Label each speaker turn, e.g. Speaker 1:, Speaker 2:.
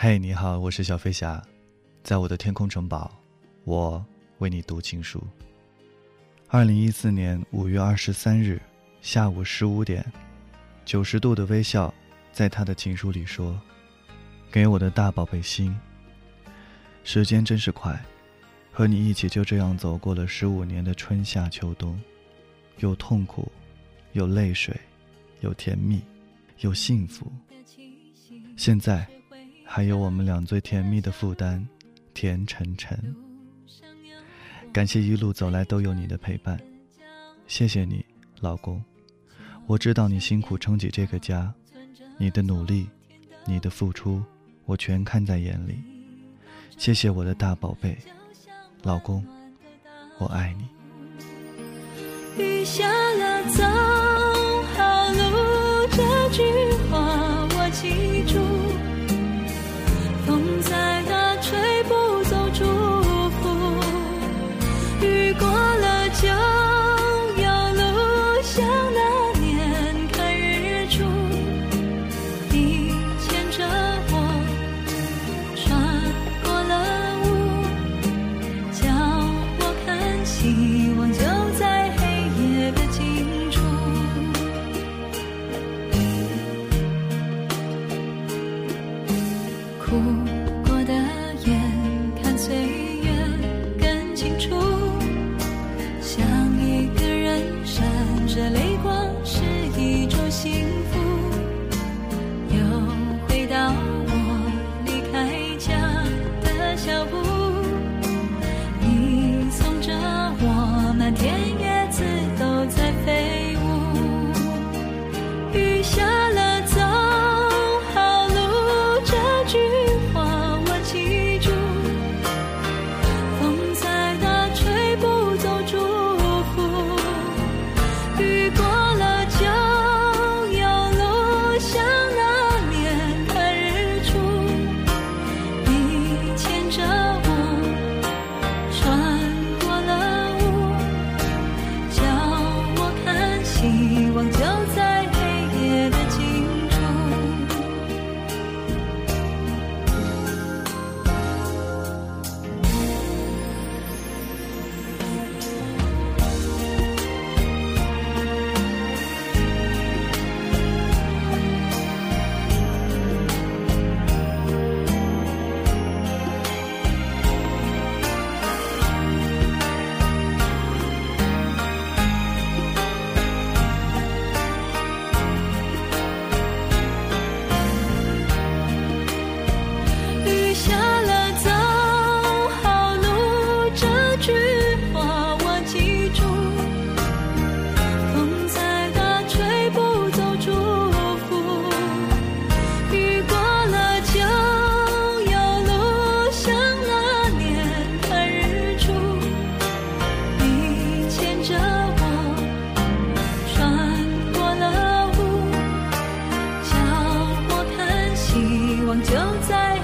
Speaker 1: 嘿，你好，我是小飞侠，在我的天空城堡，我为你读情书。二零一四年五月二十三日下午十五点，九十度的微笑，在他的情书里说：“给我的大宝贝心。”时间真是快，和你一起就这样走过了十五年的春夏秋冬，有痛苦，有泪水，有甜蜜，有幸福。现在。还有我们俩最甜蜜的负担，甜沉沉。感谢一路走来都有你的陪伴，谢谢你，老公。我知道你辛苦撑起这个家，你的努力，你的付出，我全看在眼里。谢谢我的大宝贝，老公，我爱你。
Speaker 2: 雨下了，哭过的眼看岁月更清楚想一个人闪着泪光是一种幸福。又回到我离开家的小步你送着我满天光就在